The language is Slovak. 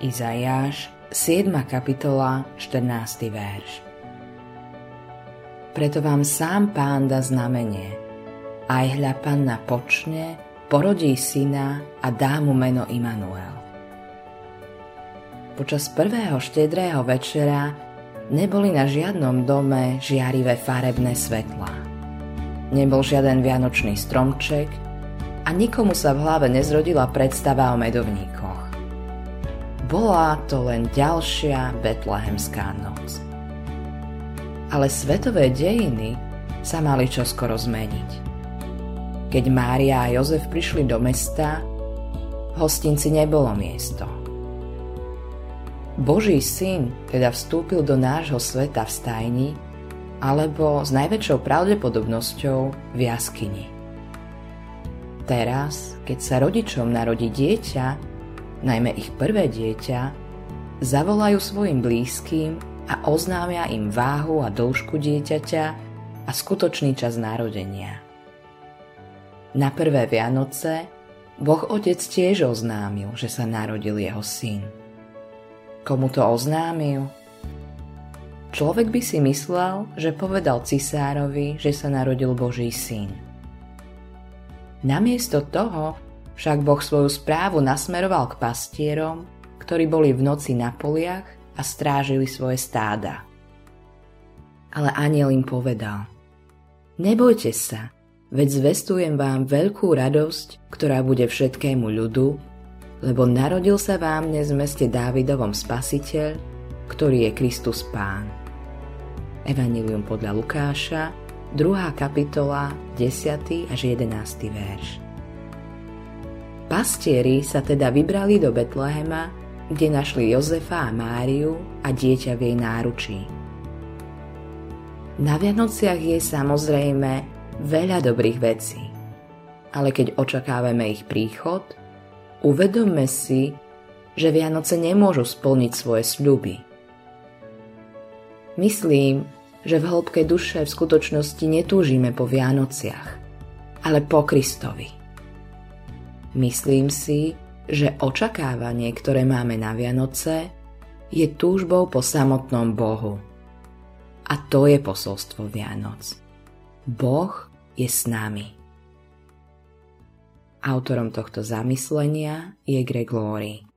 Izajáš, 7. kapitola, 14. verš. Preto vám sám pán dá znamenie. Aj hľa panna počne, porodí syna a dá mu meno Immanuel. Počas prvého štedrého večera neboli na žiadnom dome žiarivé farebné svetlá. Nebol žiaden vianočný stromček a nikomu sa v hlave nezrodila predstava o medovníkoch bola to len ďalšia betlehemská noc. Ale svetové dejiny sa mali čoskoro zmeniť. Keď Mária a Jozef prišli do mesta, hostinci nebolo miesto. Boží syn teda vstúpil do nášho sveta v stajni alebo s najväčšou pravdepodobnosťou v jaskyni. Teraz, keď sa rodičom narodí dieťa, najmä ich prvé dieťa, zavolajú svojim blízkym a oznámia im váhu a dĺžku dieťaťa a skutočný čas narodenia. Na prvé Vianoce Boh Otec tiež oznámil, že sa narodil jeho syn. Komu to oznámil? Človek by si myslel, že povedal cisárovi, že sa narodil Boží syn. Namiesto toho však Boh svoju správu nasmeroval k pastierom, ktorí boli v noci na poliach a strážili svoje stáda. Ale aniel im povedal, nebojte sa, veď zvestujem vám veľkú radosť, ktorá bude všetkému ľudu, lebo narodil sa vám dnes v meste Dávidovom spasiteľ, ktorý je Kristus Pán. Evangelium podľa Lukáša, 2. kapitola, 10. až 11. verš. Pastieri sa teda vybrali do Betlehema, kde našli Jozefa a Máriu a dieťa v jej náručí. Na Vianociach je samozrejme veľa dobrých vecí, ale keď očakávame ich príchod, uvedomme si, že Vianoce nemôžu splniť svoje sľuby. Myslím, že v hĺbke duše v skutočnosti netúžime po Vianociach, ale po Kristovi. Myslím si, že očakávanie, ktoré máme na Vianoce, je túžbou po samotnom Bohu. A to je posolstvo Vianoc. Boh je s nami. Autorom tohto zamyslenia je Greg Laurie.